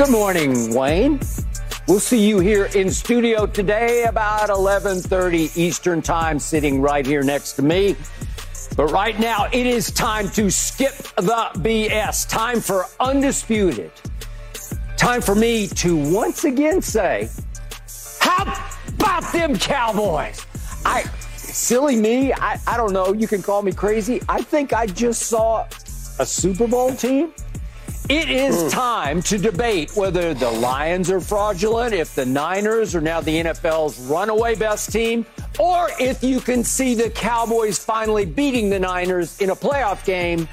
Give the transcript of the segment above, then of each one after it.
Good morning, Wayne. We'll see you here in studio today about 11:30 Eastern Time sitting right here next to me. But right now it is time to skip the BS. Time for undisputed. Time for me to once again say, how about them Cowboys? I silly me, I, I don't know, you can call me crazy. I think I just saw a Super Bowl team it is hmm. time to debate whether the Lions are fraudulent, if the Niners are now the NFL's runaway best team, or if you can see the Cowboys finally beating the Niners in a playoff game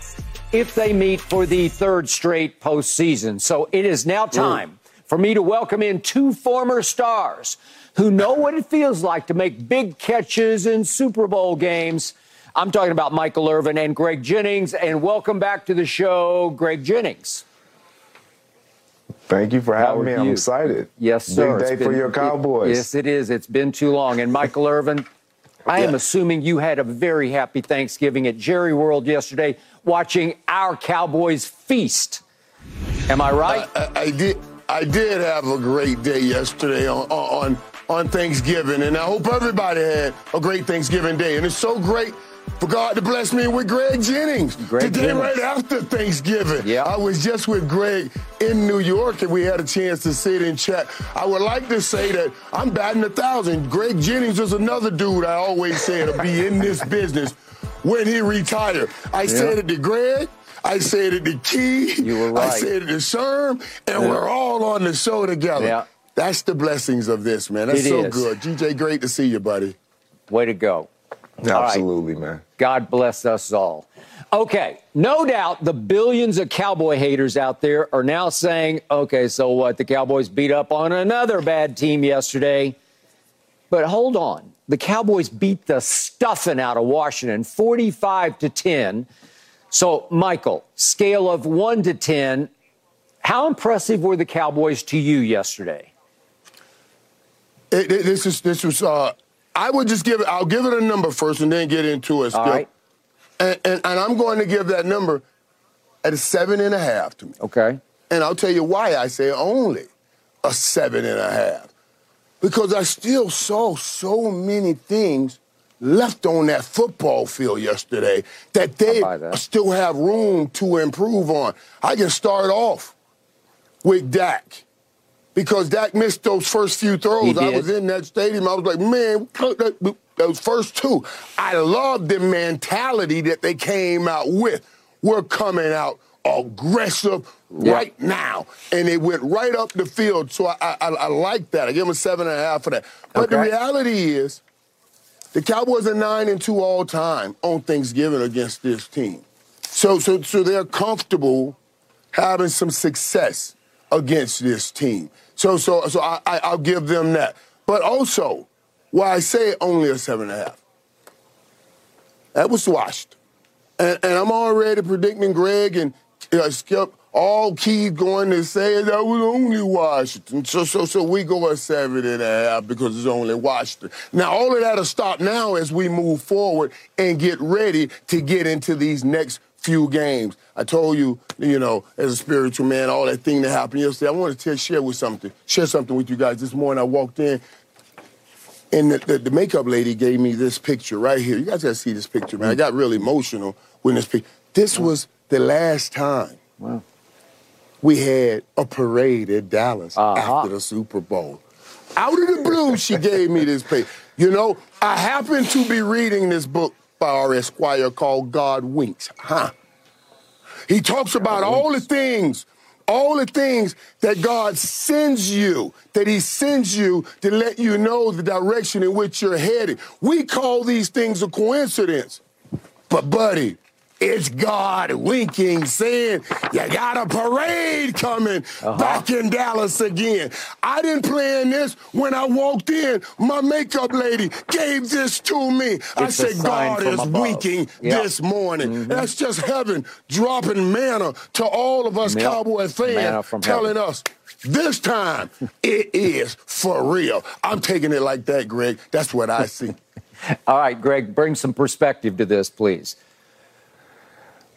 if they meet for the third straight postseason. So it is now hmm. time for me to welcome in two former stars who know what it feels like to make big catches in Super Bowl games. I'm talking about Michael Irvin and Greg Jennings, and welcome back to the show, Greg Jennings. Thank you for having me. I'm excited. Yes, sir. Big day It's for your Cowboys. Yes, it is. It's been too long. And Michael Irvin, I am assuming you had a very happy Thanksgiving at Jerry World yesterday, watching our Cowboys feast. Am I right? I, I did. I did have a great day yesterday on, on on Thanksgiving, and I hope everybody had a great Thanksgiving day. And it's so great for God to bless me with Greg Jennings Greg today, Jennings. right after Thanksgiving. Yeah. I was just with Greg in New York, and we had a chance to sit and chat. I would like to say that I'm batting a thousand. Greg Jennings is another dude I always said to be in this business when he retired. I said it to Greg. I said it to Key. You were I right. said it to Sherm, and Yeah. we're all on the show together. Yeah. That's the blessings of this, man. That's It so is. good. GJ, great to see you, buddy. Way to go. Right. Absolutely, man. God bless us all. Okay, no doubt the billions of cowboy haters out there are now saying, okay, so what? The Cowboys beat up on another bad team yesterday. But hold on. The Cowboys beat the stuffing out of Washington 45 to 10. So, Michael, scale of 1 to 10, how impressive were the Cowboys to you yesterday? It- it- this is this was. Uh, I would just give it. I'll give it a number first, and then get into it. All Skip. And, and and I'm going to give that number at a seven and a half to me. Okay. And I'll tell you why I say only a seven and a half. Because I still saw so many things left on that football field yesterday that they that. still have room to improve on. I can start off with Dak. Because Dak missed those first few throws. I was in that stadium. I was like, man, those first two. I love the mentality that they came out with. We're coming out aggressive Yeah. right now. And they went right up the field. So I, I, I like that. I give them a seven and a half for that. But the reality is, the Cowboys are nine and two all time on Thanksgiving against this team. So, so, so they're comfortable having some success against this team. So, so, so I, I, I'll give them that. But also, why I say only a seven and a half. That was washed, and, and I'm already predicting Greg and uh, Skip all key going to say that was only Washington. So, so, so we go a seven and a half because it's only Washington. Now, all of that'll stop now as we move forward and get ready to get into these next few games. I told you, you know, as a spiritual man, all that thing that happened yesterday. I want to tell, share with something, share something with you guys. This morning I walked in, and the, the, the makeup lady gave me this picture right here. You guys got to see this picture, man. I got really emotional when this picture. This was the last time Wow. we had a parade at Dallas Uh-huh. after the Super Bowl. Out of the blue, she gave me this picture. You know, I happen to be reading this book by our Esquire called God Winks. Huh? He talks about all the things, all the things that God sends you, that He sends you to let you know the direction in which you're headed. We call these things a coincidence. But, buddy, It's God winking, saying, You got a parade coming uh-huh. back in Dallas again. I didn't plan this when I walked in. My makeup lady gave this to me. It's I said, God is above. winking yep. this morning. Mm-hmm. That's just heaven dropping manna to all of us yep. Cowboy fans, telling heaven. us, this time it is for real. I'm taking it like that, Greg. That's what I see. all right, Greg, bring some perspective to this, please.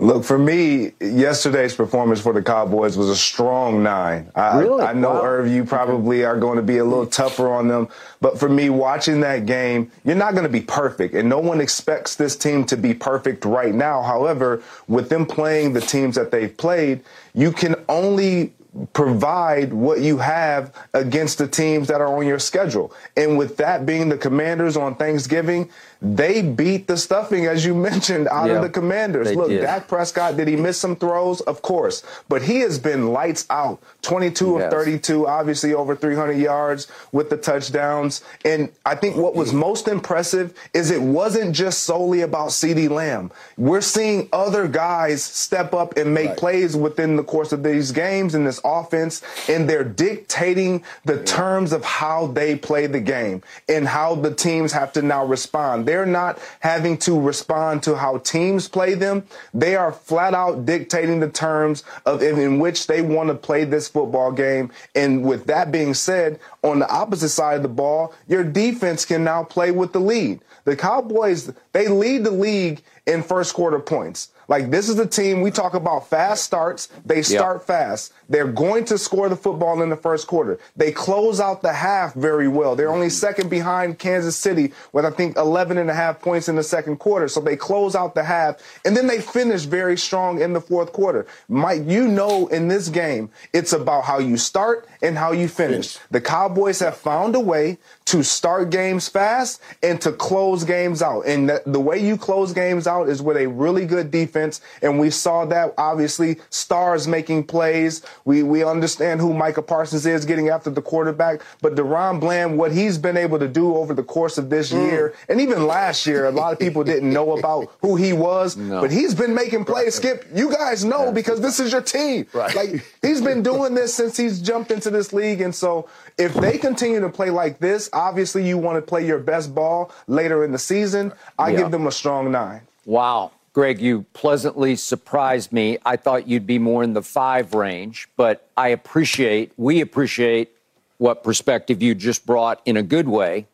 Look, for me, yesterday's performance for the Cowboys was a strong nine. I, really? I know, wow. Irv, you probably are going to be a little tougher on them. But for me, watching that game, you're not going to be perfect. And no one expects this team to be perfect right now. However, with them playing the teams that they've played, you can only provide what you have against the teams that are on your schedule. And with that being the commanders on Thanksgiving, they beat the stuffing, as you mentioned, out yeah, of the commanders. Look, did. Dak Prescott, did he miss some throws? Of course. But he has been lights out 22 yes. of 32, obviously over 300 yards with the touchdowns. And I think what was most impressive is it wasn't just solely about CeeDee Lamb. We're seeing other guys step up and make right. plays within the course of these games in this offense, and they're dictating the yeah. terms of how they play the game and how the teams have to now respond. They're not having to respond to how teams play them. They are flat out dictating the terms of in which they want to play this football game. And with that being said, on the opposite side of the ball, your defense can now play with the lead. The Cowboys, they lead the league in first quarter points. Like this is a team we talk about fast starts. They start yep. fast. They're going to score the football in the first quarter. They close out the half very well. They're only second behind Kansas City with I think 11 and a half points in the second quarter. So they close out the half and then they finish very strong in the fourth quarter. Mike, you know in this game, it's about how you start and how you finish. The Cowboys have found a way to start games fast and to close games out. And the, the way you close games out is with a really good defense. And we saw that obviously stars making plays. We, we understand who Micah Parsons is getting after the quarterback. But DaRon Bland, what he's been able to do over the course of this mm. year and even last year, a lot of people didn't know about who he was, no. but he's been making plays. Skip, you guys know because this is your team. Right. Like he's been doing this since he's jumped into this league. And so if they continue to play like this, Obviously, you want to play your best ball later in the season. I yeah. give them a strong nine. Wow. Greg, you pleasantly surprised me. I thought you'd be more in the five range, but I appreciate, we appreciate what perspective you just brought in a good way,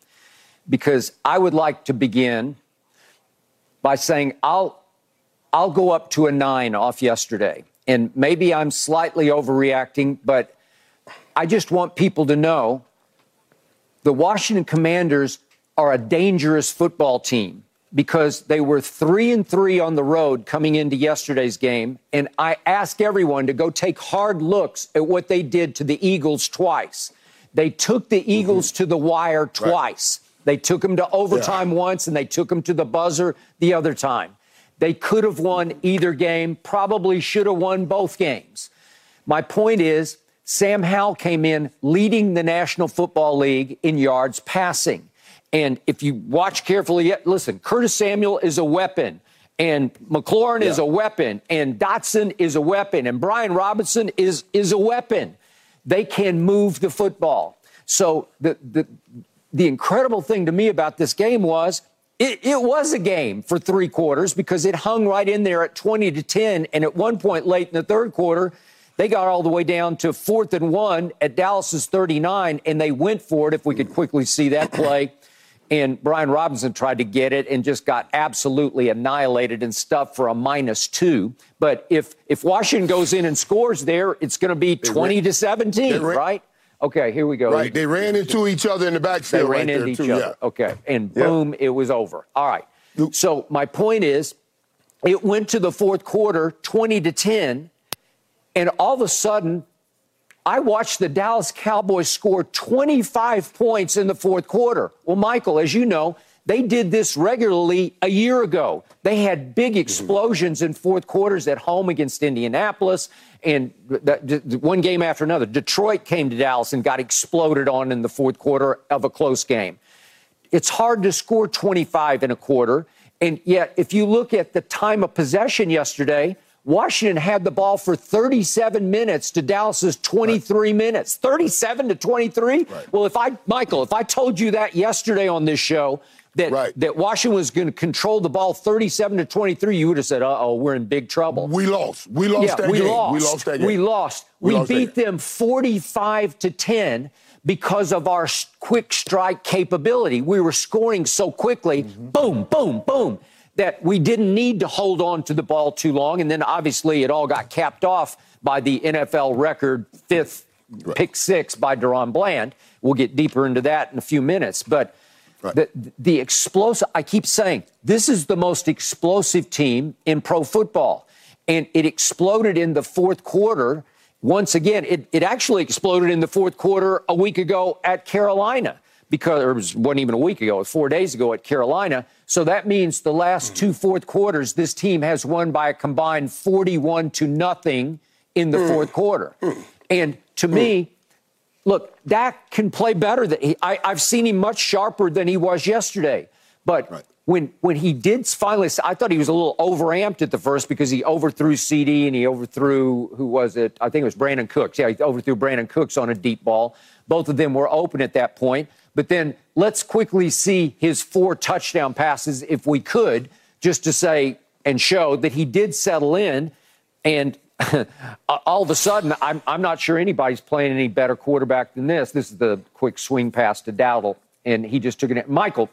because I would like to begin by saying I'll, I'll go up to a nine off yesterday. And maybe I'm slightly overreacting, but I just want people to know the Washington Commanders are a dangerous football team because they were three and three on the road coming into yesterday's game. And I ask everyone to go take hard looks at what they did to the Eagles twice. They took the Eagles mm-hmm. to the wire twice. Right. They took them to overtime yeah. once and they took them to the buzzer the other time. They could have won either game, probably should have won both games. My point is, Sam Howell came in leading the National Football League in yards passing. And if you watch carefully, listen, Curtis Samuel is a weapon, and McLaurin yeah. is a weapon, and Dotson is a weapon, and Brian Robinson is, is a weapon. They can move the football. So the, the, the incredible thing to me about this game was it, it, was a game for three quarters because it hung right in there at 20 to 10. And at one point late in the third quarter, they got all the way down to fourth and one at Dallas's 39, and they went for it. If we could quickly see that play. And Brian Robinson tried to get it and just got absolutely annihilated and stuffed for a minus two. But if if Washington goes in and scores there, it's going to be 20 to 17, right? Okay, here we go. Right, they ran into each other in the backfield. They ran right into each too, other. Yeah. Okay, and boom, it was over. All right. So my point is, it went to the fourth quarter, 20 to 10 and all of a sudden, I watched the Dallas Cowboys score 25 points in the fourth quarter. Well, Michael, as you know, they did this regularly a year ago. They had big mm-hmm. explosions in fourth quarters at home against Indianapolis and one game after another. Detroit came to Dallas and got exploded on in the fourth quarter of a close game. It's hard to score 25 in a quarter. And yet, if you look at the time of possession yesterday, Washington had the ball for 37 minutes to Dallas's 23 right. minutes. 37 to 23? Right. Well, if I, Michael, if I told you that yesterday on this show, that, right. that Washington was going to control the ball 37 to 23, you would have said, uh oh, we're in big trouble. We lost. We lost yeah, that we game. Lost. We lost that game. We lost. We, we lost beat them 45 to 10 because of our quick strike capability. We were scoring so quickly, mm-hmm. boom, boom, boom, that we didn't need to hold on to the ball too long. And then obviously it all got capped off by the NFL record fifth right. pick six by DaRon Bland. We'll get deeper into that in a few minutes. But right. the, the explosive, I keep saying, this is the most explosive team in pro football. And it exploded in the fourth quarter once again, it, it actually exploded in the fourth quarter a week ago at Carolina because it was, wasn't even a week ago, it was four days ago at Carolina. So that means the last two mm-hmm. fourth quarters, this team has won by a combined 41 to nothing in the mm. fourth quarter. Mm. And to mm. me, look, Dak can play better. Than he, I, have seen him much sharper than he was yesterday. But right when when he did finally, I thought he was a little overamped at the first because he overthrew CeeDee and he overthrew who was it? I think it was Brandin Cooks. Yeah, he overthrew Brandin Cooks on a deep ball. Both of them were open at that point. But then let's quickly see his four touchdown passes, if we could, just to say and show that he did settle in. And all of a sudden, I'm, I'm not sure anybody's playing any better quarterback than this. This is the quick swing pass to Dowdle and he just took it. Michael,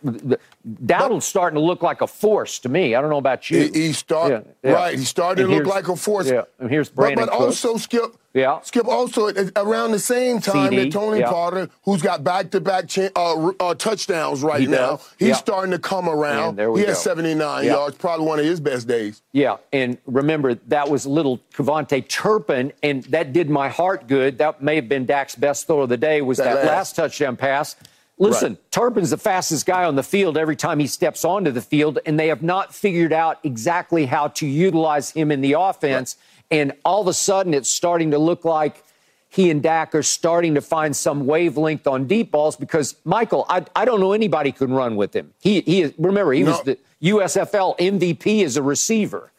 Dowdle's starting to look like a force to me. I don't know about you. He, he started yeah, yeah. right. He started and to look like a force. Yeah, and here's Brandin. But, but also Skip. Yeah. Skip also around the same time CeeDee, that Tony yeah. Who's got back-to-back cha- uh, uh, touchdowns right he now, does. he's yeah. starting to come around. He has 79 yeah. yards, probably one of his best days. Yeah, and remember that was little KaVontae Turpin, and that did my heart good. That may have been Dak's best throw of the day. Was that, that last touchdown pass? Listen, right. Turpin's the fastest guy on the field every time he steps onto the field, and they have not figured out exactly how to utilize him in the offense. Right. And all of a sudden, it's starting to look like he and Dak are starting to find some wavelength on deep balls because Michael, I, I don't know anybody can run with him. He he is, remember he no. was the USFL MVP as a receiver.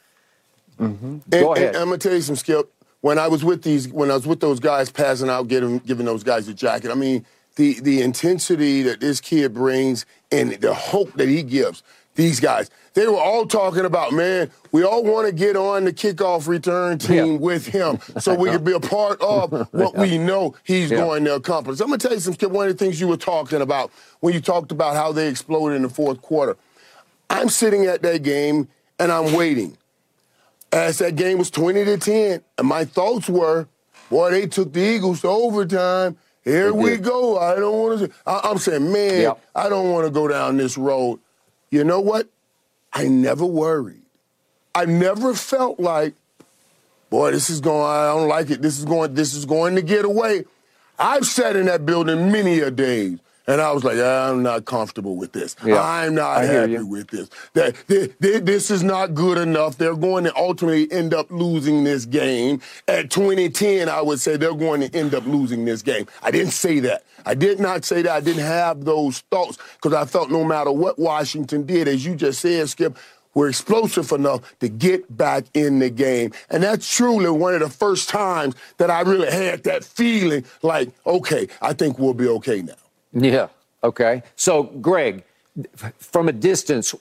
Mm-hmm. Go and, ahead. And I'm gonna tell you some Skip. When I was with these, when I was with those guys passing out, giving giving those guys a jacket. I mean, the the intensity that this kid brings and the hope that he gives these guys. They were all talking about, man, we all want to get on the kickoff return team yeah. with him so we can be a part of what yeah. we know he's yeah. going to accomplish. I'm going to tell you some, one of the things you were talking about when you talked about how they exploded in the fourth quarter. I'm sitting at that game and I'm waiting. As that game was 20 to 10, and my thoughts were, boy, they took the Eagles to overtime here we go. I don't want to. I, am saying, man, yep. I don't want to go down this road. You know what? I never worried. I never felt like, boy, this is going. I don't like it. This is going. This is going to get away. I've sat in that building many a days. And I was like, I'm not comfortable with this. Yeah, I'm not happy with this. That, this is not good enough. They're going to ultimately end up losing this game. At 2010, I would say they're going to end up losing this game. I didn't say that. I did not say that. I didn't have those thoughts because I felt no matter what Washington did, as you just said, Skip, we're explosive enough to get back in the game. And that's truly one of the first times that I really had that feeling like, okay, I think we'll be okay now. Yeah. Okay. So, Greg, from a distance,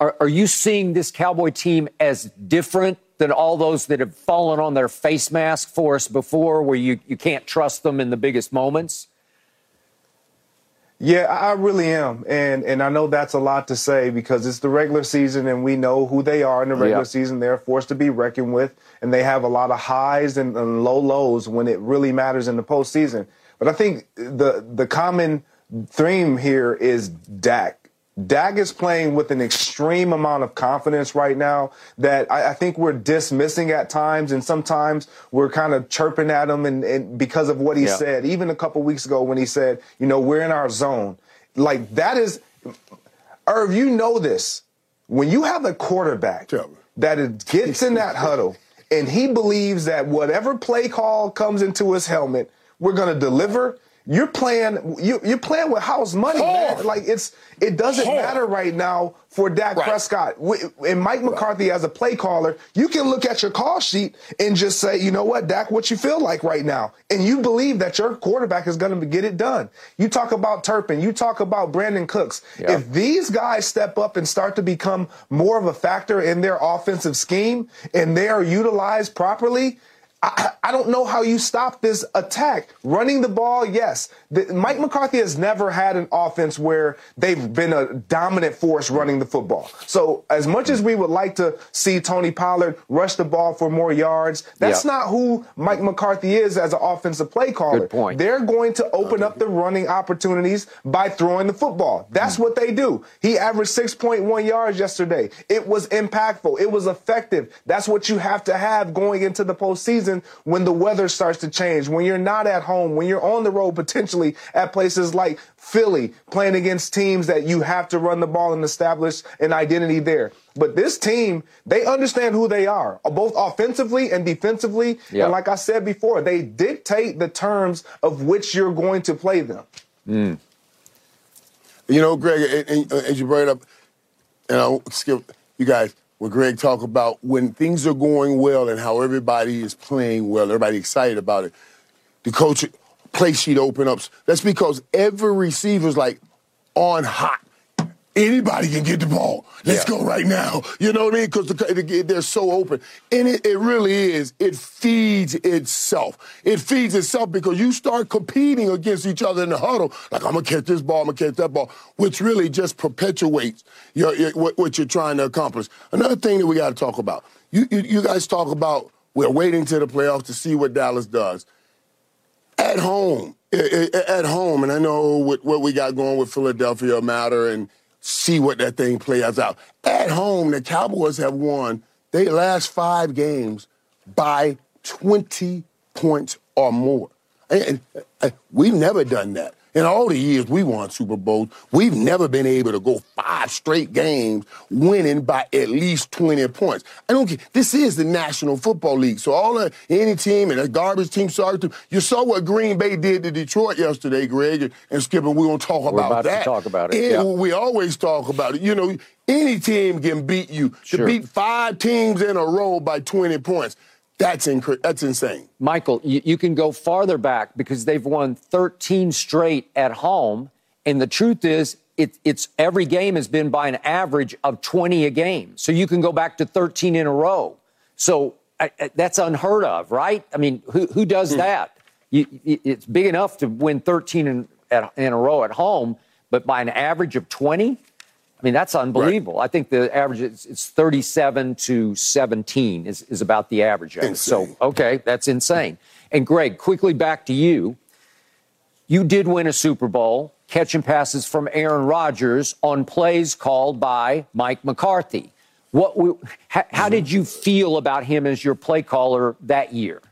are, are you seeing this Cowboy team as different than all those that have fallen on their face mask for us before, where you, you can't trust them in the biggest moments? Yeah, I really am, and and I know that's a lot to say because it's the regular season, and we know who they are in the regular season. They're forced to be reckoned with, and they have a lot of highs and, and low lows when it really matters in the postseason. But I think the the common theme here is Dak. Dak is playing with an extreme amount of confidence right now that I, I, think we're dismissing at times, and sometimes we're kind of chirping at him and, and because of what he yeah. said. Even a couple weeks ago when he said, "You know, we're in our zone," like that is, Irv, you know this. When you have a quarterback that gets in that huddle and he believes that whatever play call comes into his helmet, we're going to deliver you're playing you, you're playing with house money, Hard. man. Like it's it doesn't Hard. matter right now for Dak right. Prescott. And Mike McCarthy as a play caller, you can look at your call sheet and just say, you know what, Dak, what you feel like right now. And you believe that your quarterback is going to get it done. You talk about Turpin, you talk about Brandin Cooks. If these guys step up and start to become more of a factor in their offensive scheme and they are utilized properly, I, I, don't know how you stop this attack. Running the ball, yes. The, Mike McCarthy has never had an offense where they've been a dominant force running the football. So, as much as we would like to see Tony Pollard rush the ball for more yards, that's yep. not who Mike McCarthy is as an offensive play caller. Good point. They're going to open up the running opportunities by throwing the football. That's what they do. He averaged 6.1 yards yesterday. It was impactful. It was effective. That's what you have to have going into the postseason season when the weather starts to change, when you're not at home, when you're on the road potentially at places like Philly, playing against teams that you have to run the ball and establish an identity there. But this team, they understand who they are, both offensively and defensively. Yep. And like I said before, they dictate the terms of which you're going to play them. Mm. You know, Greg, as you brought it up, and I'll skip you guys where Greg talk about when things are going well and how everybody is playing well, everybody excited about it. The coach play sheet open ups. That's because every receiver's like on hot anybody can get the ball. Let's yeah. go right now. You know what I mean? Because the, they're so open. And it, it really is. It feeds itself. It feeds itself because you start competing against each other in the huddle. Like, I'm going to catch this ball, I'm going to catch that ball, which really just perpetuates your, your, what, what, you're trying to accomplish. Another thing that we got to talk about. You, you, you guys talk about we're waiting to the playoffs to see what Dallas does. At home, at home, and I know what, what we got going with Philadelphia matter and – see what that thing plays out. At home, the Cowboys have won their last five games by 20 points or more. And, and we've never done that. In all the years we won Super Bowls, we've never been able to go five straight games winning by at least 20 points. I don't care. This is the National Football League. So all any team and a garbage team, sorry to you saw what Green Bay did to Detroit yesterday, Greg, and, and Skip, and we're gonna talk we're about, about that. To talk about it. And yeah. we always talk about it. You know, any team can beat you. Sure. To beat five teams in a row by 20 points. That's inc- that's insane. Michael, you, you can go farther back because they've won 13 straight at home, and the truth is, it, it's every game has been by an average of 20 a game. So you can go back to 13 in a row. So uh, that's unheard of, right? I mean, who, who does hmm. that? You, it's big enough to win 13 in, at, in a row at home, but by an average of 20? I mean, that's unbelievable. Right. I think the average is it's 37 to 17 is, is about the average. So, okay, that's insane. And Greg, quickly back to you. You did win a Super Bowl catching passes from Aaron Rodgers on plays called by Mike McCarthy. What, how, how did you feel about him as your play caller that year?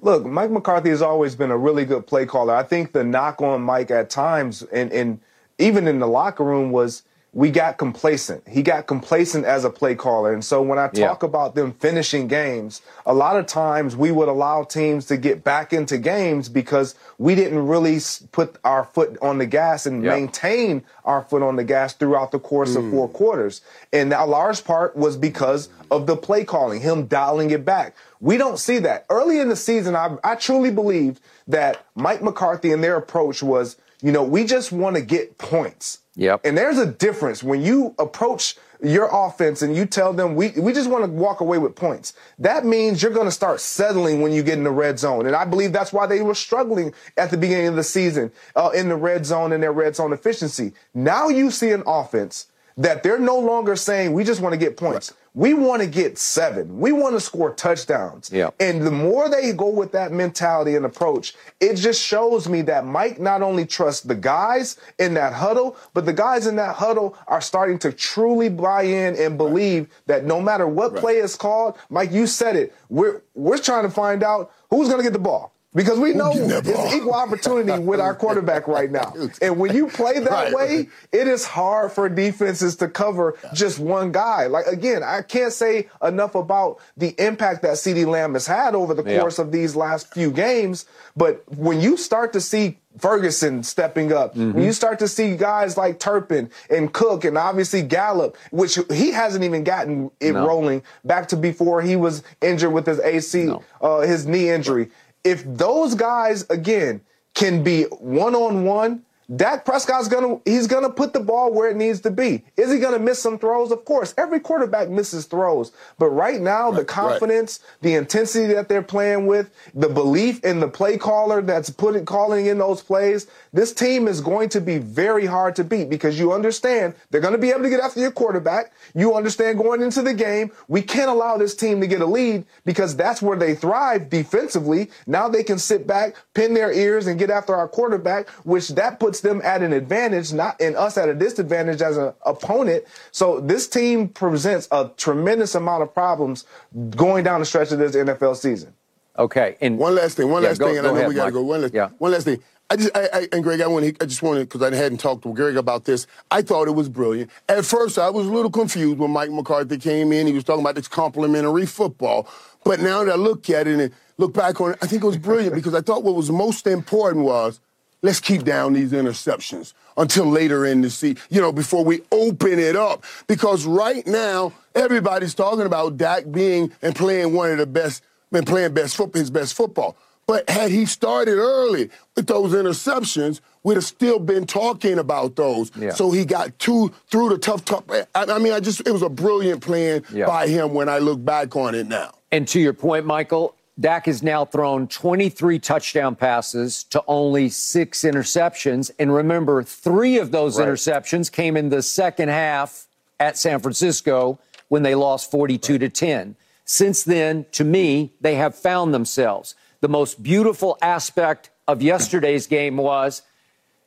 Look, Mike McCarthy has always been a really good play caller. I think the knock on Mike at times, and, and – even in the locker room was we got complacent. He got complacent as a play caller. And so when I talk yeah. about them finishing games, a lot of times we would allow teams to get back into games because we didn't really put our foot on the gas and yeah. maintain our foot on the gas throughout the course mm. of four quarters. And a large part was because of the play calling, him dialing it back. We don't see that. Early in the season, I, I truly believed that Mike McCarthy and their approach was you know, we just want to get points. Yep. And there's a difference when you approach your offense and you tell them we, we just want to walk away with points. That means you're going to start settling when you get in the red zone. And I believe that's why they were struggling at the beginning of the season uh, in the red zone and their red zone efficiency. Now you see an offense that they're no longer saying we just want to get points. Right. We want to get seven. We want to score touchdowns. Yeah. And the more they go with that mentality and approach, it just shows me that Mike not only trusts the guys in that huddle, but the guys in that huddle are starting to truly buy in and believe right. that no matter what right. play is called, Mike, you said it. We're we're trying to find out who's going to get the ball. Because we know it's equal opportunity with our quarterback right now. And when you play that right. way, it is hard for defenses to cover just one guy. Like, again, I can't say enough about the impact that CeeDee Lamb has had over the course yeah. of these last few games. But when you start to see Ferguson stepping up. Mm-hmm. When you start to see guys like Turpin and Cook and obviously Gallup, which he hasn't even gotten it no. rolling back to before he was injured with his AC, no. uh, his knee injury if those guys again can be one on one Dak Prescott's gonna he's gonna put the ball where it needs to be. Is he gonna miss some throws? Of course. Every quarterback misses throws. But right now, right, the confidence, right. the intensity that they're playing with, the belief in the play caller that's putting calling in those plays, this team is going to be very hard to beat because you understand they're gonna be able to get after your quarterback. You understand going into the game, we can't allow this team to get a lead because that's where they thrive defensively. Now they can sit back, pin their ears, and get after our quarterback, which that puts puts them at an advantage, not in us at a disadvantage as an opponent. So this team presents a tremendous amount of problems going down the stretch of this NFL season. Okay. And one last thing, one yeah, last go, thing, and I know ahead, we got to go. One last, yeah. one last thing. I just, I, I, and Greg, I want, I just wanted because I hadn't talked to Greg about this. I thought it was brilliant. At first, I was a little confused when Mike McCarthy came in. He was talking about this complimentary football, but now that I look at it and look back on it, I think it was brilliant because I thought what was most important was let's keep down these interceptions until later in the season, you know, before we open it up. Because right now, everybody's talking about Dak being and playing one of the best, and playing best foot, his best football. But had he started early with those interceptions, we'd have still been talking about those. Yeah. So he got two through the tough, tough. I, I mean, I just it was a brilliant plan yeah. by him when I look back on it now. And to your point, Michael, Dak has now thrown 23 touchdown passes to only six interceptions. And remember, three of those right. interceptions came in the second half at San Francisco when they lost 42 right. to 10. Since then, to me, they have found themselves. The most beautiful aspect of yesterday's game was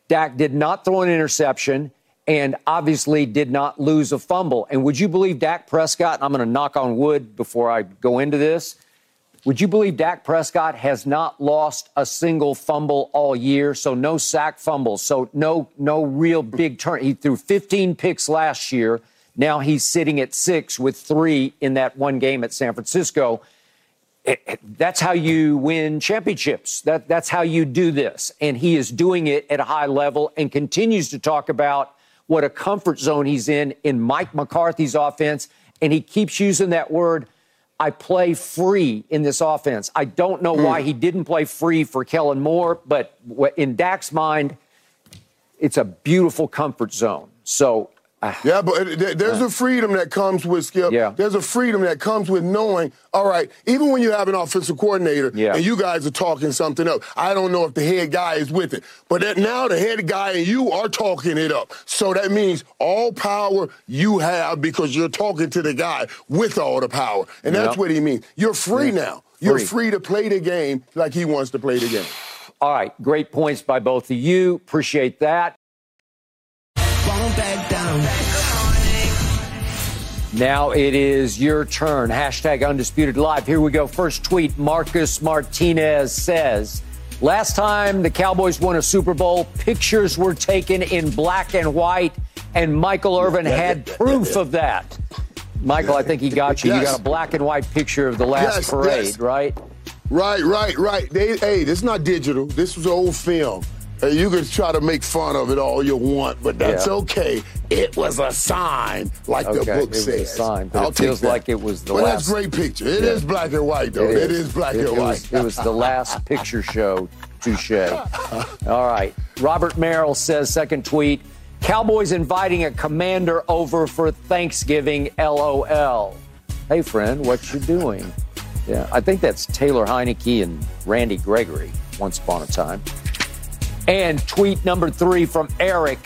Dak did not throw an interception and obviously did not lose a fumble. And would you believe Dak Prescott? I'm going to knock on wood before I go into this would you believe Dak Prescott has not lost a single fumble all year? So no sack fumbles. So no no real big turn. He threw 15 picks last year. Now he's sitting at six with three in that one game at San Francisco. It, it, that's how you win championships. That, that's how you do this. And he is doing it at a high level and continues to talk about what a comfort zone he's in in Mike McCarthy's offense. And he keeps using that word I play free in this offense. I don't know mm. why he didn't play free for Kellen Moore, but in Dak's mind, it's a beautiful comfort zone. So Ah. yeah, but there's a ah. freedom that comes with Skip. Yeah. There's a freedom that comes with knowing, all right, even when you have an offensive coordinator yeah. and you guys are talking something up, I don't know if the head guy is with it. But that now the head guy and you are talking it up. So that means all power you have because you're talking to the guy with all the power. And that's yep. what he means. You're free yeah. now. You're free. free to play the game like he wants to play the game. All right, great points by both of you. Appreciate that. Now it is your turn. Hashtag undisputed live. Here we go. First tweet Marcus Martinez says, Last time the Cowboys won a Super Bowl, pictures were taken in black and white, and Michael Irvin had proof of that. Michael, I think he got you. Yes. You got a black and white picture of the last yes, parade, yes. right? Right, right, right. They, hey, this is not digital. This was old film. Hey, you can try to make fun of it all you want, but that's yeah. okay. It was a sign, like okay, the book it says. Was a sign, I'll it feels like it was the well, last. that's great picture. It yeah. is black and white, though. it is, black it, and it white. Was, it was the last picture show. Touche. all right. Robert Merrill says, second tweet. Cowboys inviting a commander over for Thanksgiving. LOL. Hey, friend, what you doing? Yeah, I think that's Taylor Heinicke and Randy Gregory. Once upon a time. And tweet number three from Eric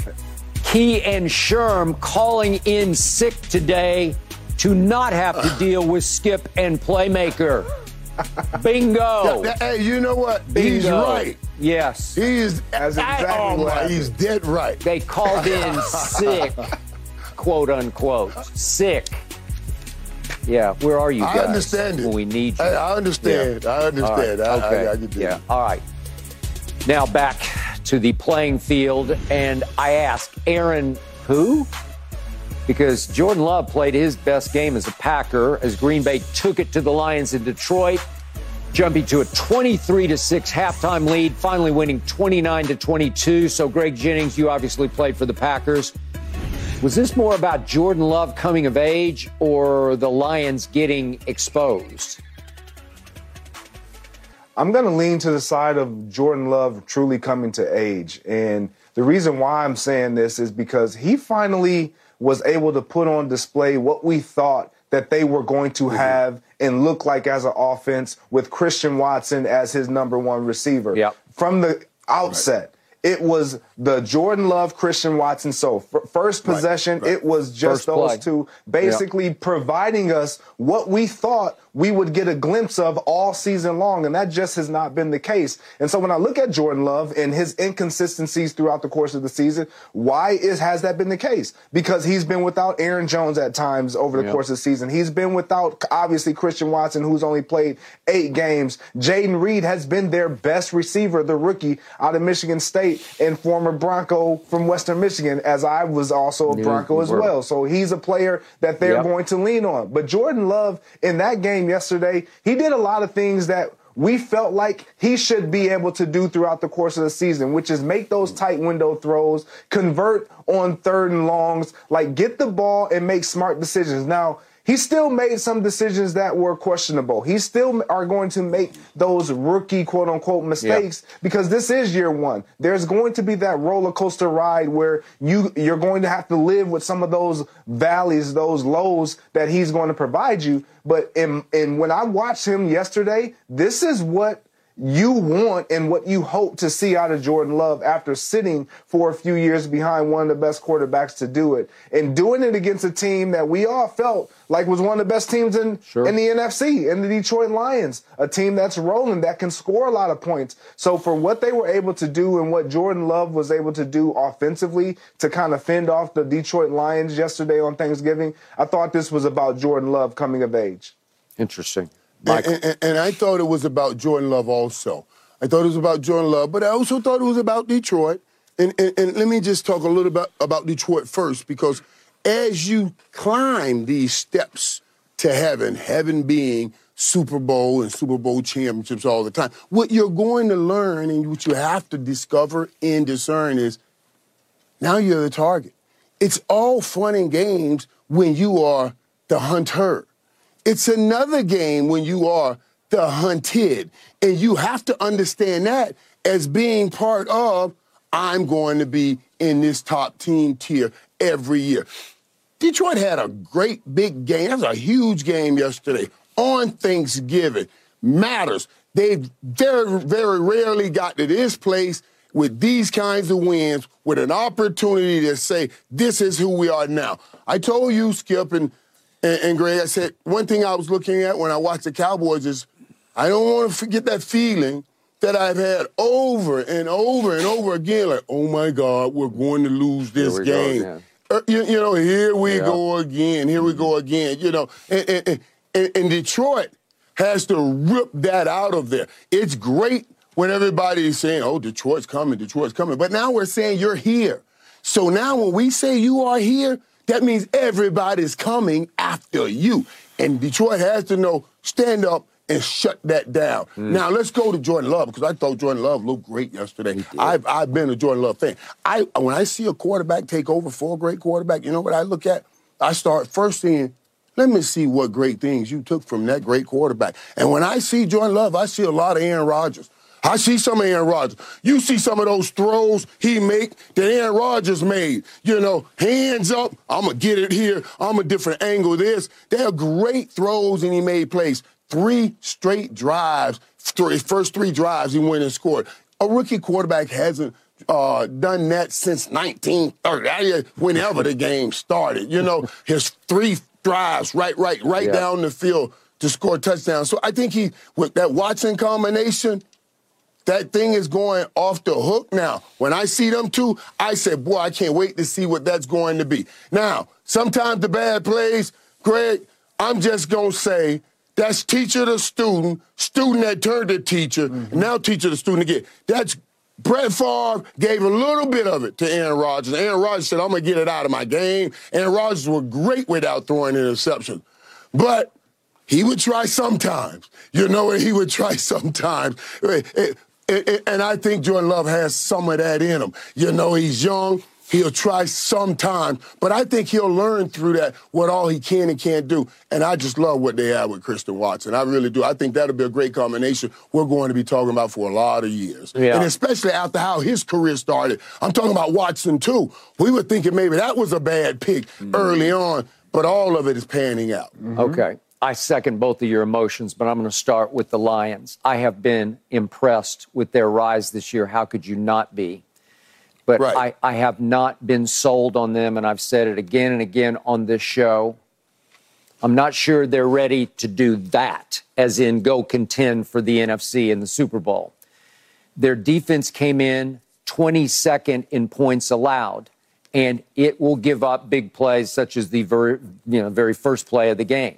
Key and Sherm calling in sick today to not have to deal with Skip and Playmaker. Bingo. Hey, you know what? Bingo. He's right. Yes. He's That's exactly oh right. He's dead right. They called in sick, quote unquote. Sick. Yeah, where are you guys? I understand it. When we need you. I, I understand. Yeah. I understand. Right. I, okay. I, I, I yeah. All right. Now back to the playing field, and I ask Aaron, who? Because Jordan Love played his best game as a Packer as Green Bay took it to the Lions in Detroit, jumping to a 23 to 6 halftime lead, finally winning 29 to 22. So, Greg Jennings, you obviously played for the Packers. Was this more about Jordan Love coming of age or the Lions getting exposed? I'm going to lean to the side of Jordan Love truly coming to age. And the reason why I'm saying this is because he finally was able to put on display what we thought that they were going to mm-hmm. have and look like as an offense with Christian Watson as his number one receiver. Yep. From the outset. Right it was the Jordan Love, Christian Watson. So first possession, right, right. it was just first those play. two, basically yep. providing us what we thought we would get a glimpse of all season long, and that just has not been the case. And so when I look at Jordan Love and his inconsistencies throughout the course of the season, why is has that been the case? Because he's been without Aaron Jones at times over the yep. course of the season. He's been without obviously Christian Watson, who's only played eight games. Jayden Reed has been their best receiver, the rookie out of Michigan State and former Bronco from Western Michigan, as I was also a Bronco as well. So he's a player that they're yep. going to lean on. But Jordan Love in that game yesterday, he did a lot of things that we felt like he should be able to do throughout the course of the season, which is make those tight window throws, convert on third and longs, like get the ball and make smart decisions. Now, he still made some decisions that were questionable. He still are going to make those rookie quote unquote mistakes yeah. because this is year one. There's going to be that roller coaster ride where you you're going to have to live with some of those valleys, those lows that he's going to provide you. But in, in when I watched him yesterday, this is what you want and what you hope to see out of Jordan Love after sitting for a few years behind one of the best quarterbacks to do it and doing it against a team that we all felt like was one of the best teams in, sure. in the NFC, in the Detroit Lions, a team that's rolling, that can score a lot of points. So for what they were able to do and what Jordan Love was able to do offensively to kind of fend off the Detroit Lions yesterday on Thanksgiving, I thought this was about Jordan Love coming of age. Interesting. And, and, and, I thought it was about Jordan Love also. I thought it was about Jordan Love, but I also thought it was about Detroit. And, and, and let me just talk a little bit about Detroit first, because as you climb these steps to heaven, heaven being Super Bowl and Super Bowl championships all the time, what you're going to learn and what you have to discover and discern is now you're the target. It's all fun and games when you are the hunter. It's another game when you are the hunted. And you have to understand that as being part of, I'm going to be in this top team tier every year. Detroit had a great big game. That was a huge game yesterday on Thanksgiving. Matters. They very, very rarely got to this place with these kinds of wins with an opportunity to say, this is who we are now. I told you, Skip, and and, and Greg, I said, one thing I was looking at when I watched the Cowboys is I don't want to forget that feeling that I've had over and over and over again, like, oh my God, we're going to lose this game. uh, Uh, you, you, know, here we yeah. go again, here we go mm-hmm. again, you know. And, and, and, and Detroit has to rip that out of there. It's great when everybody is saying, oh, Detroit's coming, Detroit's coming. But now we're saying you're here. So now when we say you are here, that means everybody's coming after you. And Detroit has to know stand up and shut that down. Mm. Now let's go to Jordan Love because I thought Jordan Love looked great yesterday. I've, I've been a Jordan Love fan. I when I see a quarterback take over for a great quarterback, you know what I look at? I start first seeing. Let me see what great things you took from that great quarterback. And when I see Jordan Love, I see a lot of Aaron Rodgers. I see some of Aaron Rodgers. You see some of those throws he make that Aaron Rodgers made. You know, hands up, I'm going to get it here. I'm a different angle this. They're great throws and he made plays. Three straight drives, three, first three drives he went and scored. A rookie quarterback hasn't uh, done that since 1930, whenever the game started. You know, his three drives right, right, right yeah. down the field to score touchdowns. So I think he, with that Watson combination, that thing is going off the hook now. When I see them two, I said, boy, I can't wait to see what that's going to be. Now, sometimes the bad plays, Greg, I'm just gonna say that's teacher to student, student that turned to teacher, mm-hmm. now teacher to student again. That's Brett Favre gave a little bit of it to Aaron Rodgers. Aaron Rodgers said, I'm going to get it out of my game. Aaron Rodgers was great without throwing interceptions. But he would try sometimes. You know, he would try sometimes. Eh, eh, eh, and I think Jordan Love has some of that in him. You know, he's young. He'll try sometime, but I think he'll learn through that what all he can and can't do. And I just love what they have with Christian Watson. I really do. I think that'll be a great combination we're going to be talking about for a lot of years. Yeah. And especially after how his career started. I'm talking about Watson, too. We were thinking maybe that was a bad pick mm-hmm. early on, but all of it is panning out. Mm-hmm. Okay. I second both of your emotions, but I'm going to start with the Lions. I have been impressed with their rise this year. How could you not be? But right. I, I have not been sold on them, and I've said it again and again on this show. I'm not sure they're ready to do that, as in go contend for the NFC and the Super Bowl. Their defense came in 22nd in points allowed, and it will give up big plays such as the very, you know, very first play of the game.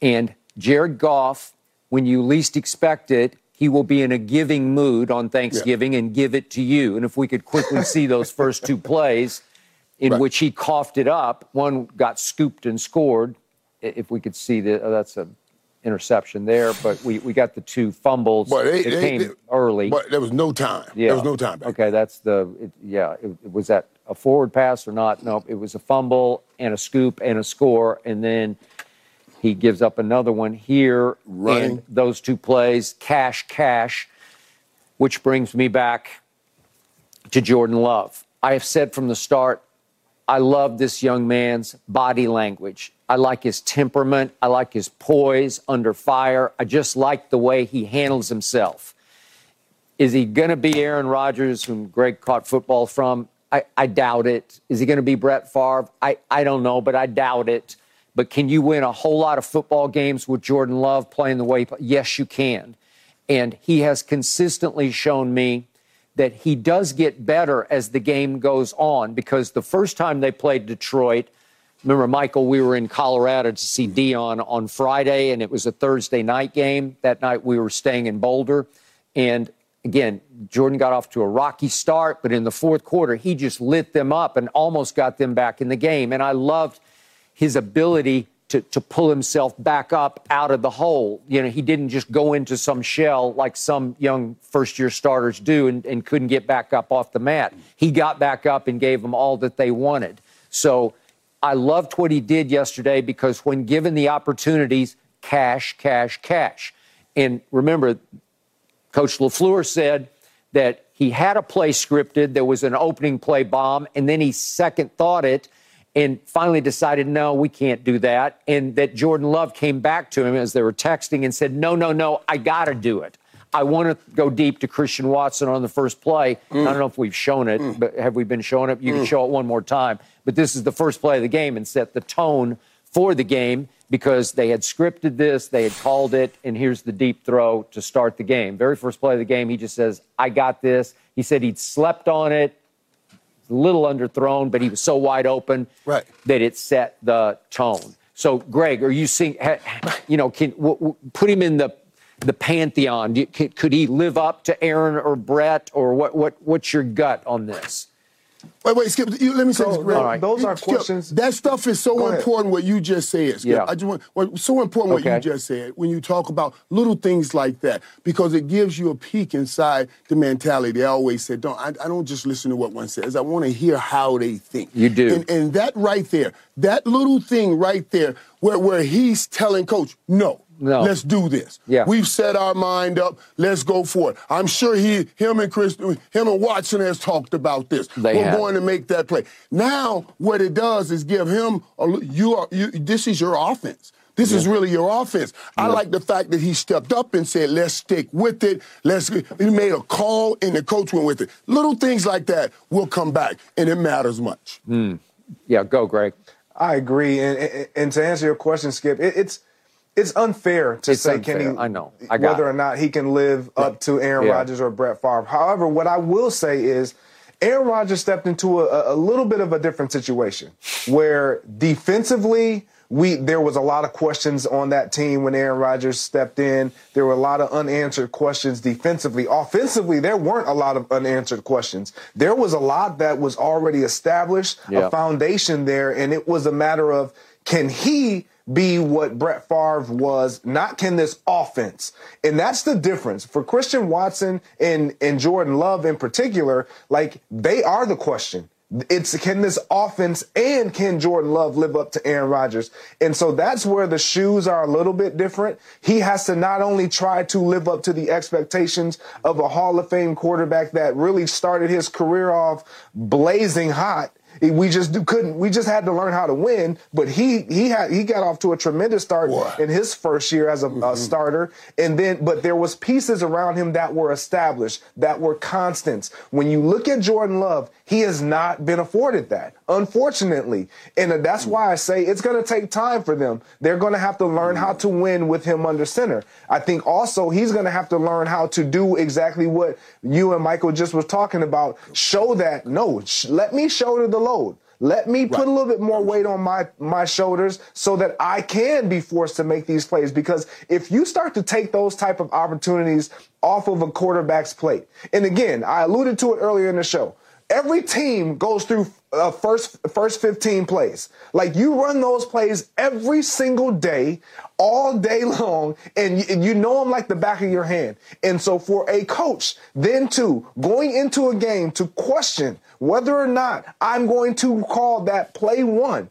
And Jared Goff, when you least expect it, he will be in a giving mood on Thanksgiving yeah. and give it to you. And if we could quickly see those first two plays in right. which he coughed it up, one got scooped and scored. If we could see that, oh, that's a interception there, but we, we got the two fumbles. But they, it they, came they, early. But there was no time. Yeah. There was no time. Back. Okay, that's the it, yeah. It, was that a forward pass or not? No, it was a fumble and a scoop and a score, and then he gives up another one here. Running. And those two plays, cash, cash, which brings me back to Jordan Love. I have said from the start, I love this young man's body language. I like his temperament. I like his poise under fire. I just like the way he handles himself. Is he going to be Aaron Rodgers, whom Greg caught football from? I, I doubt it. Is he going to be Brett Favre? I, I don't know, but I doubt it. But can you win a whole lot of football games with Jordan Love playing the way? Yes, you can. And he has consistently shown me that he does get better as the game goes on because the first time they played Detroit, remember, Michael, we were in Colorado to see Deion on Friday, and it was a Thursday night game. That night we were staying in Boulder. And again, Jordan got off to a rocky start, but in the fourth quarter, he just lit them up and almost got them back in the game. And I loved his ability to, to pull himself back up out of the hole. You know, he didn't just go into some shell like some young first year starters do and, and couldn't get back up off the mat. He got back up and gave them all that they wanted. So I loved what he did yesterday because when given the opportunities, cash, cash, cash. And remember, Coach LaFleur said that he had a play scripted, there was an opening play bomb, and then he second thought it and finally decided, no, we can't do that. And that Jordan Love came back to him as they were texting and said, no, no, no, I got to do it. I want to go deep to Christian Watson on the first play. Mm. I don't know if we've shown it, mm. but have we been showing it? You mm. can show it one more time. But this is the first play of the game and set the tone for the game because they had scripted this, they had called it, and here's the deep throw to start the game. Very first play of the game, he just says, I got this. He said he'd slept on it little underthrown, but he was so wide open right. that it set the tone. So, Greg, are you seeing? You know, can w- w- put him in the the pantheon. Can, could he live up to Aaron or Brett, or what? What? What's your gut on this? Wait, wait, Skip. You, let me say so, this. Right. Those are Skip, questions. That stuff is so important. What you just said, Skip. Yeah. I just want. Well, so important okay. what you just said when you talk about little things like that because it gives you a peek inside the mentality. They always said, "Don't." I, I don't just listen to what one says. I want to hear how they think. You do. And, and that right there, that little thing right there, where where he's telling coach, "No, no. Let's do this. Yeah. We've set our mind up. Let's go for it. I'm sure he, him and Chris, him and Watson has talked about this. They We're have. going to make that play. Now, what it does is give him a, you are you. This is your offense. This yeah. is really your offense. Yeah. I like the fact that he stepped up and said, "Let's stick with it." Let's. He made a call, and the coach went with it. Little things like that will come back, and it matters much. Mm. Yeah, go, Greg. I agree, and, and, and to answer your question, Skip, it, it's it's unfair to it's say unfair. can he I know I whether it. or not he can live yeah. up to Aaron yeah. Rodgers or Brett Favre. However, what I will say is Aaron Rodgers stepped into a, a little bit of a different situation where defensively we there was a lot of questions on that team when Aaron Rodgers stepped in. There were a lot of unanswered questions defensively. Offensively, there weren't a lot of unanswered questions. There was a lot that was already established, yeah. a foundation there, and it was a matter of can he be what Brett Favre was, not can this offense. And that's the difference. For Christian Watson and, and Jordan Love in particular, like they are the question. It's can this offense and can Jordan Love live up to Aaron Rodgers? And so that's where the shoes are a little bit different. He has to not only try to live up to the expectations of a Hall of Fame quarterback that really started his career off blazing hot we just couldn't. We just had to learn how to win. But he he had he got off to a tremendous start in his first year as a, mm-hmm. a, starter, and then but there was pieces around him that were established, that were constants. When you look at Jordan Love, he has not been afforded that, unfortunately, and that's why I say it's going to take time for them. They're going to have to learn how to win with him under center. I think also he's going to have to learn how to do exactly what you and Michael just was talking about. Show that no, let me shoulder the load. Let me put right. a little bit more weight on my, my shoulders so that I can be forced to make these plays. Because if you start to take those type of opportunities off of a quarterback's plate, and again, I alluded to it earlier in the show, every team goes through uh, first first 15 plays. Like you run those plays every single day, all day long, and you, you know them like the back of your hand. And so for a coach, then too, going into a game to question whether or not I'm going to call that play one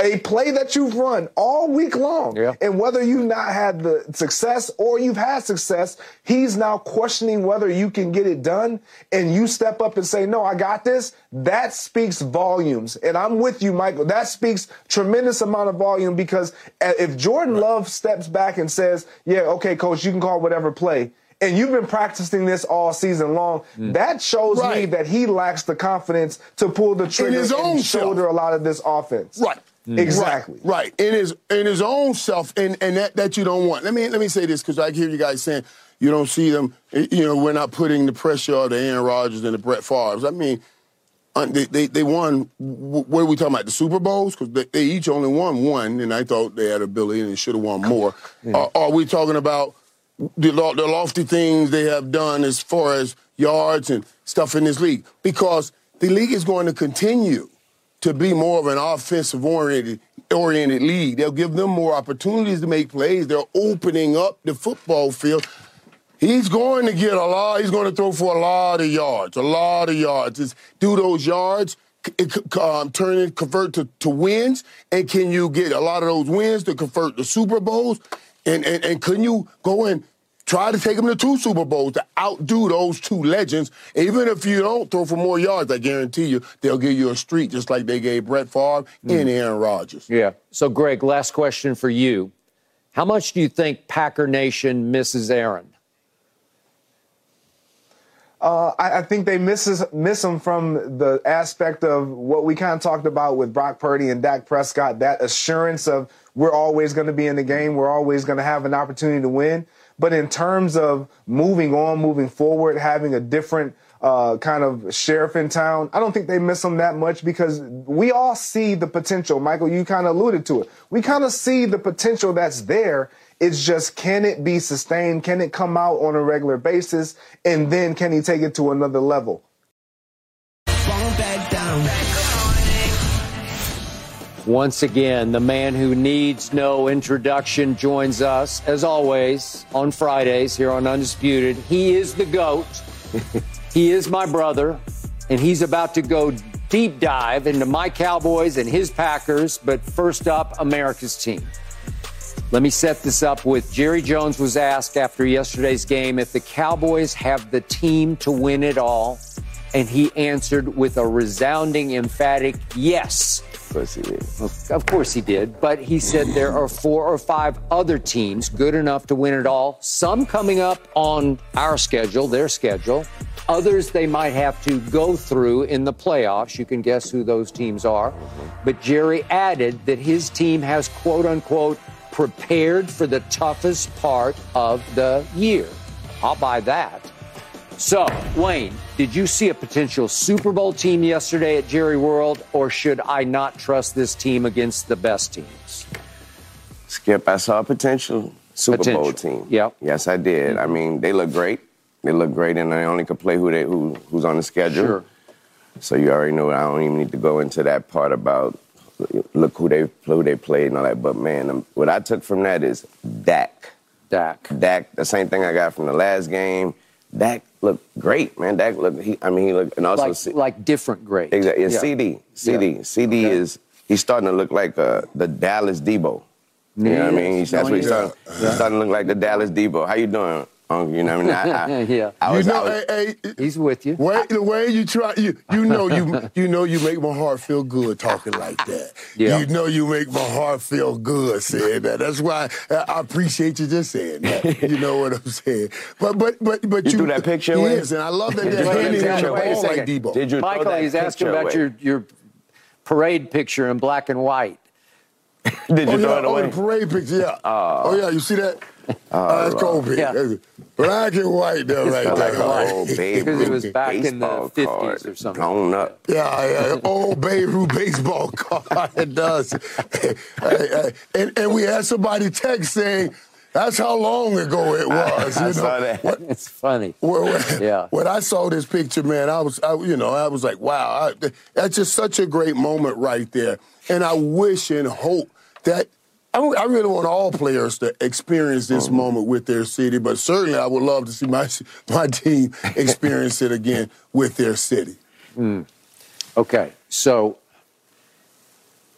a play that you've run all week long. Yeah. And whether you've not had the success or you've had success, he's now questioning whether you can get it done. And you step up and say, no, I got this. That speaks volumes. And I'm with you, Michael. That speaks tremendous amount of volume because if Jordan right. Love steps back and says, yeah, okay, coach, you can call whatever play and you've been practicing this all season long. Mm. That shows right. me that he lacks the confidence to pull the trigger his own and shoulder a lot of this offense. Right. Mm. Exactly. Right, right. In his in his own self, and, and that, that you don't want. Let me let me say this because I hear you guys saying you don't see them. You know, we're not putting the pressure on the Aaron Rodgers and the Brett Favre's. I mean, uh, they, they, they won. What are we talking about? The Super Bowls? Because they, they, each only won one, and I thought they had ability and they should have won more. Yeah. Uh, are we talking about the, the lofty things they have done as far as yards and stuff in this league? Because the league is going to continue to be more of an offensive oriented oriented league. They'll give them more opportunities to make plays. They're opening up the football field. He's going to get a lot. He's going to throw for a lot of yards, a lot of yards. Just do those yards, um, turn it, convert to, to wins, and can you get a lot of those wins to convert to Super Bowls? And, and, and can you go and Try to take them to two Super Bowls to outdo those two legends. Even if you don't throw for more yards, I guarantee you they'll give you a streak just like they gave Brett Favre mm. and Aaron Rodgers. Yeah. So, Greg, last question for you. How much do you think Packer Nation misses Aaron? Uh, I, I, think they misses, miss him from the aspect of what we kind of talked about with Brock Purdy and Dak Prescott, that assurance of we're always going to be in the game, we're always going to have an opportunity to win. But in terms of moving on, moving forward, having a different uh, kind of sheriff in town, I don't think they miss him that much because we all see the potential. Michael, you kind of alluded to it. We kind of see the potential that's there. It's just can it be sustained? Can it come out on a regular basis? And then can he take it to another level? Once again, the man who needs no introduction joins us, as always, on Fridays here on Undisputed. He is the GOAT. he is my brother, and he's about to go deep dive into my Cowboys and his Packers. But first up, America's team. Let me set this up with Jerry Jones was asked after yesterday's game if the Cowboys have the team to win it all. And he answered with a resounding, emphatic yes course he did. Of course he did. But he said there are four or five other teams good enough to win it all. Some coming up on our schedule, their schedule. Others they might have to go through in the playoffs. You can guess who those teams are. But Jerry added that his team has quote unquote prepared for the toughest part of the year. I'll buy that. So, Wayne, did you see a potential Super Bowl team yesterday at Jerry World, or should I not trust this team against the best teams? Skip, I saw a potential Super Potential. Bowl team. Yep. Yes, I did. I mean, they look great. They look great, and they only can play who they who who's on the schedule. Sure. So you already know. I don't even need to go into that part about look who they who they played and all that. But man, um, what I took from that is Dak. Dak. Dak, the same thing I got from the last game. Dak looked great, man. Dak looked. He, I mean, he looked, and also Like, C- like different great. exactly. Yeah. CeeDee, CeeDee, Yeah. CeeDee Okay. is he's starting to look like uh, the Dallas Deebo. You know what I mean? He's, that's No, what he's he starting, he's starting to look like the Dallas Deebo. How you doing? You know what I mean? I, I, Yeah. I You was, I know, was- hey, hey, He's with you. Way, the way you try, you you know you you know you make my heart feel good talking like that. Yeah. You know you make my heart feel good saying that. That's why I I appreciate you just saying that. You know what I'm saying? But but but but You you, threw that picture away? Yes, and I love that Did they're you that handing him the away? Ball like. Deebo. Did you Michael, that he's asking about your, your parade picture in black and white. Did you Oh throw yeah, it oh the parade picture, yeah. Ah. Oh, yeah, you see that? Oh, that's Kobe. Yeah. That's Black and white there, right Like there. an old Babe Because it was back in the 50s or something. Blown up. Yeah, yeah, old Babe Ruth baseball card. It does. Hey, hey, and, and we had somebody text saying, that's how long ago it was. I you know? saw that. What- It's funny. when, when- Yeah. when I saw this picture, man, I was, I, you know, I was like, wow, I, that's just such a great moment right there. And I wish and hope that I, I really want all players to experience this Mm-hmm. moment with their city, but certainly I would love to see my my team experience it again with their city. Okay, so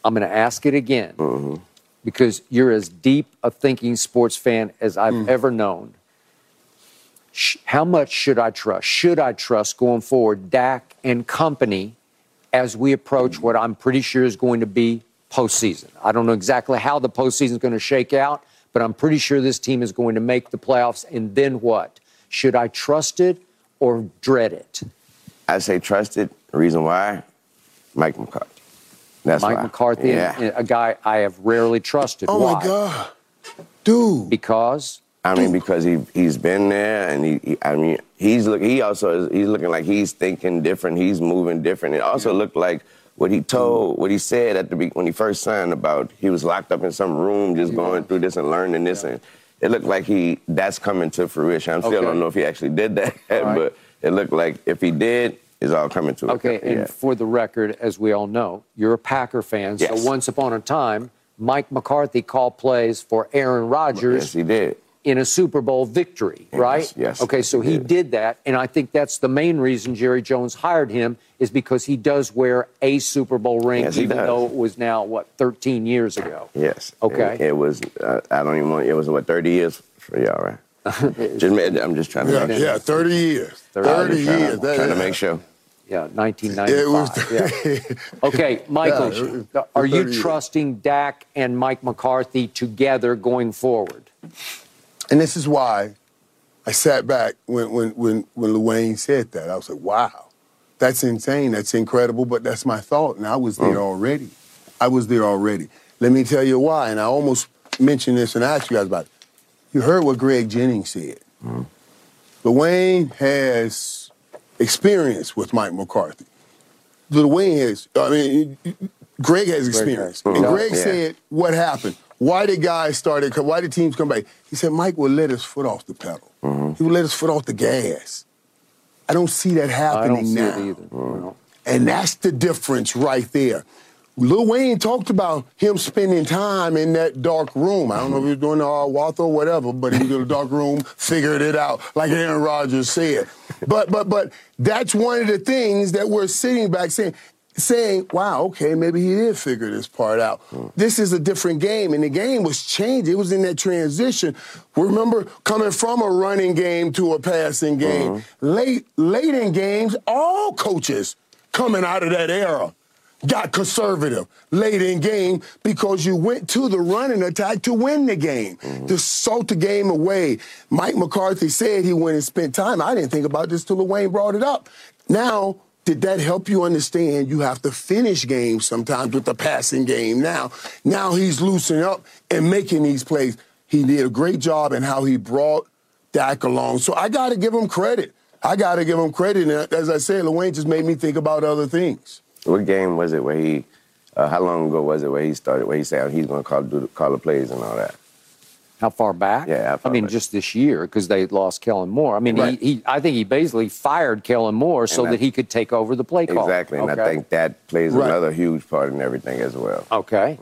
I'm going to ask it again Mm-hmm. Because you're as deep a thinking sports fan as I've Mm. ever known. How much should I trust? Should I trust going forward Dak and company as we approach what I'm pretty sure is going to be postseason? I don't know exactly how the postseason is going to shake out, but I'm pretty sure this team is going to make the playoffs. And then what? Should I trust it or dread it? I say trusted. The reason why, Mike McCarthy. That's Mike. McCarthy, Yeah. a guy I have rarely trusted. Oh Why? my God, dude! Because I mean, because he he's been there, and he, he I mean, he's look. He also is, he's looking like he's thinking different. He's moving different. It also looked like what he told, what he said at the when he first signed about he was locked up in some room, just going through this and learning this, and it looked like he that's coming to fruition. I still don't know if he actually did that, right. but it looked like if he did, it's all coming to okay, and yeah. for the record, as we all know, you're a Packer fan. Yes. So once upon a time, Mike McCarthy called plays for Aaron Rodgers yes, he did. in a Super Bowl victory, right? yes, Okay, so he did. did that, and I think that's the main reason Jerry Jones hired him is because he does wear a Super Bowl ring, Yes, even does. though it was now what 13 years ago. Yes. Okay. It, it was. Uh, I don't even want. It was what thirty years for y'all, right? just, ma- I'm just trying to. Yeah, make sure. yeah, thirty years, I'm thirty just trying, years. To, trying to make sure. Yeah, It 1995. was. yeah. Okay, Michael, Yeah, are you 30 years. trusting Dak and Mike McCarthy together going forward? And this is why I sat back when when when when Lil Wayne said that. I was like, wow, that's insane. That's incredible. But that's my thought, and I was there hmm. already. I was there already. Let me tell you why. And I almost mentioned this and asked you guys about it. You heard what Greg Jennings said. Uh-huh. Lil Wayne has experience with Mike McCarthy. Lil Wayne has. I mean, Greg has experience. has. And. Greg Yeah. said, "What happened? Why did guys started? Why did teams come back?" He said, "Mike will let his foot off the pedal. Uh-huh. He will let his foot off the gas." I don't see that happening I don't see now. it either. No. And that's the difference right there. Lil Wayne talked about him spending time in that dark room. I don't know if he was doing the uh, Walther or whatever, but he was in a dark room, figured it out, like Aaron Rodgers said. But but but that's one of the things that we're sitting back saying, saying, wow, okay, maybe he did figure this part out. This is a different game, and the game was changed. It was in that transition. Remember coming from a running game to a passing game. Late late in games, all coaches coming out of that era got conservative late in game because you went to the running attack to win the game, mm-hmm. to salt the game away. Mike McCarthy said he went and spent time. I didn't think about this till Wayne brought it up. Now, did that help you understand you have to finish games sometimes with the passing game now? Now he's loosening up and making these plays. He did a great job in how he brought Dak along. So I got to give him credit. I got to give him credit. And as I said, Wayne just made me think about other things. What game was it where he? Uh, how long ago was it where he started? Where he said he's going to call do the, call the plays and all that. How far back? Yeah, far I mean, back? just this year because they lost Kellen Moore. I mean, Right. he, he, I think he basically fired Kellen Moore so that- that he could take over the play call. Exactly, and I think that plays Right. another huge part in everything as well. Okay.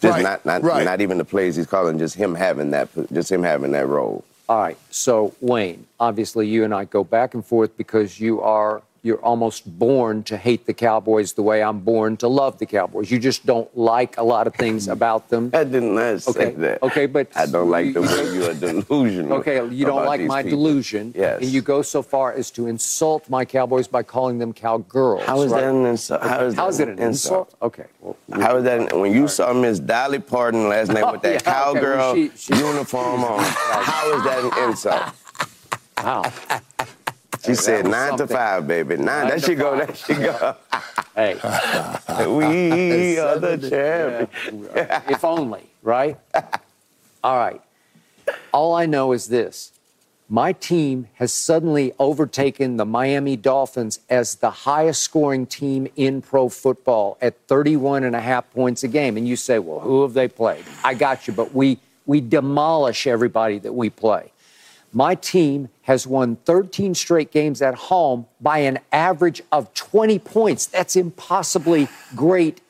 Just Right, not not not even the plays he's calling, just him having that, just him having that role. All right. So Wayne, obviously you and I go back and forth because you are you're almost born to hate the Cowboys the way I'm born to love the Cowboys. You just don't like a lot of things about them. I did not say Okay, that. okay, but I don't like the way you are delusional. Okay, you don't like my people. delusion, Yes. and you go so far as to insult my Cowboys by calling them cowgirls. How is right? that an insult? How is, How is that it an insult? Okay. Well, How is that? When you saw Miss Dolly Parton last night oh, with that Yeah, okay, cowgirl well, she- she- uniform on, how is that an insult? wow. She said was nine to five, baby. Nine. Nine That should go. That should go. Hey, we are the champions. if only, right? All right. All I know is this my team has suddenly overtaken the Miami Dolphins as the highest scoring team in pro football at 31 and a half points a game. And you say, well, who have they played? I got you, but we, we demolish everybody that we play. My team has won 13 straight games at home by an average of 20 points. That's impossibly great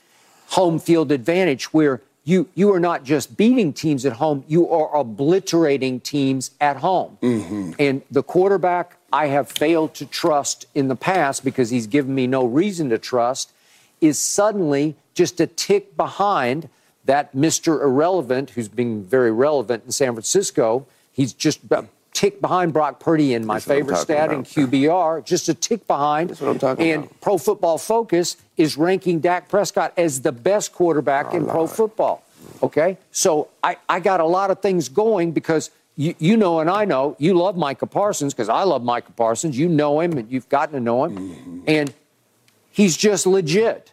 home field advantage where you, you are not just beating teams at home, you are obliterating teams at home. Mm-hmm. And the quarterback I have failed to trust in the past because he's given me no reason to trust is suddenly just a tick behind that Mr. Irrelevant, who's being very relevant in San Francisco. He's just tick behind Brock Purdy in my That's favorite stat in. QBR, just a tick behind. That's what I'm talking and about. Pro Football Focus is ranking Dak Prescott as the best quarterback Oh, in pro football. Okay? So I, I got a lot of things going because you, you know and I know you love Micah Parsons because I love Micah Parsons. You know him and you've gotten to know him. Mm-hmm. And he's just legit.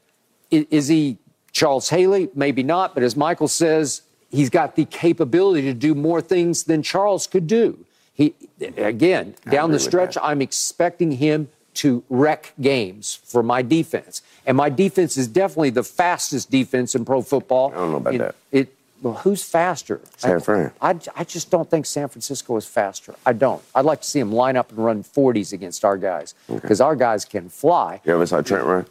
I- Is he Charles Haley? Maybe not, but as Michael says, he's got the capability to do more things than Charles could do. He again down the stretch. I'm expecting him to wreck games for my defense, and my defense is definitely the fastest defense in pro football. I don't know about And that. It well, who's faster? San I- Fran. I, I just don't think San Francisco is faster. I don't. I'd like to see him line up and run 40s against our guys because our guys can fly. You ever saw Trent run?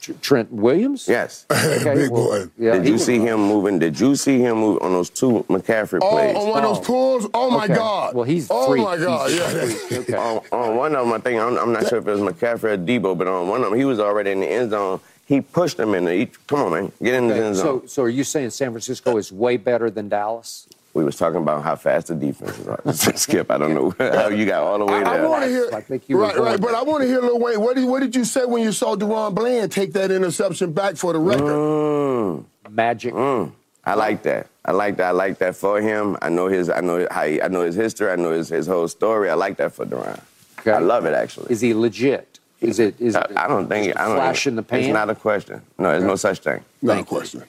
Tr- Trent Williams? Yes. Okay, Big well, boy. Yeah, Did you see run. him moving? Did you see him move on those two McCaffrey Oh, plays? on one of those oh. pulls? Oh, my Okay. God. Well, he's Oh, freak. my God. He's Yeah. Okay. on, on one of them, I think I'm, I'm not sure if it was McCaffrey or Deebo, but on one of them, he was already in the end zone. He pushed him in the. He, come on, man, get in the Okay, end So, so are you saying San Francisco is way better than Dallas? We was talking about how fast the defenses are. Skip, I don't know how you got all the way I, there. want to hear. I think you were right, right. But. I want to hear Lil Wayne. What did, what did you say when you saw DaRon Bland take that interception back for the record? Mm, Magic. mm. I like that. I like that. I like that for him. I know his. I know how. He, I know his history. I know his, his whole story. I like that for DaRon. Okay. I love it actually. Is he legit? Is it? Is I, it I don't think. just a I don't. flash in the pan? It's not a question. No, there's no such thing. No Thank you. question.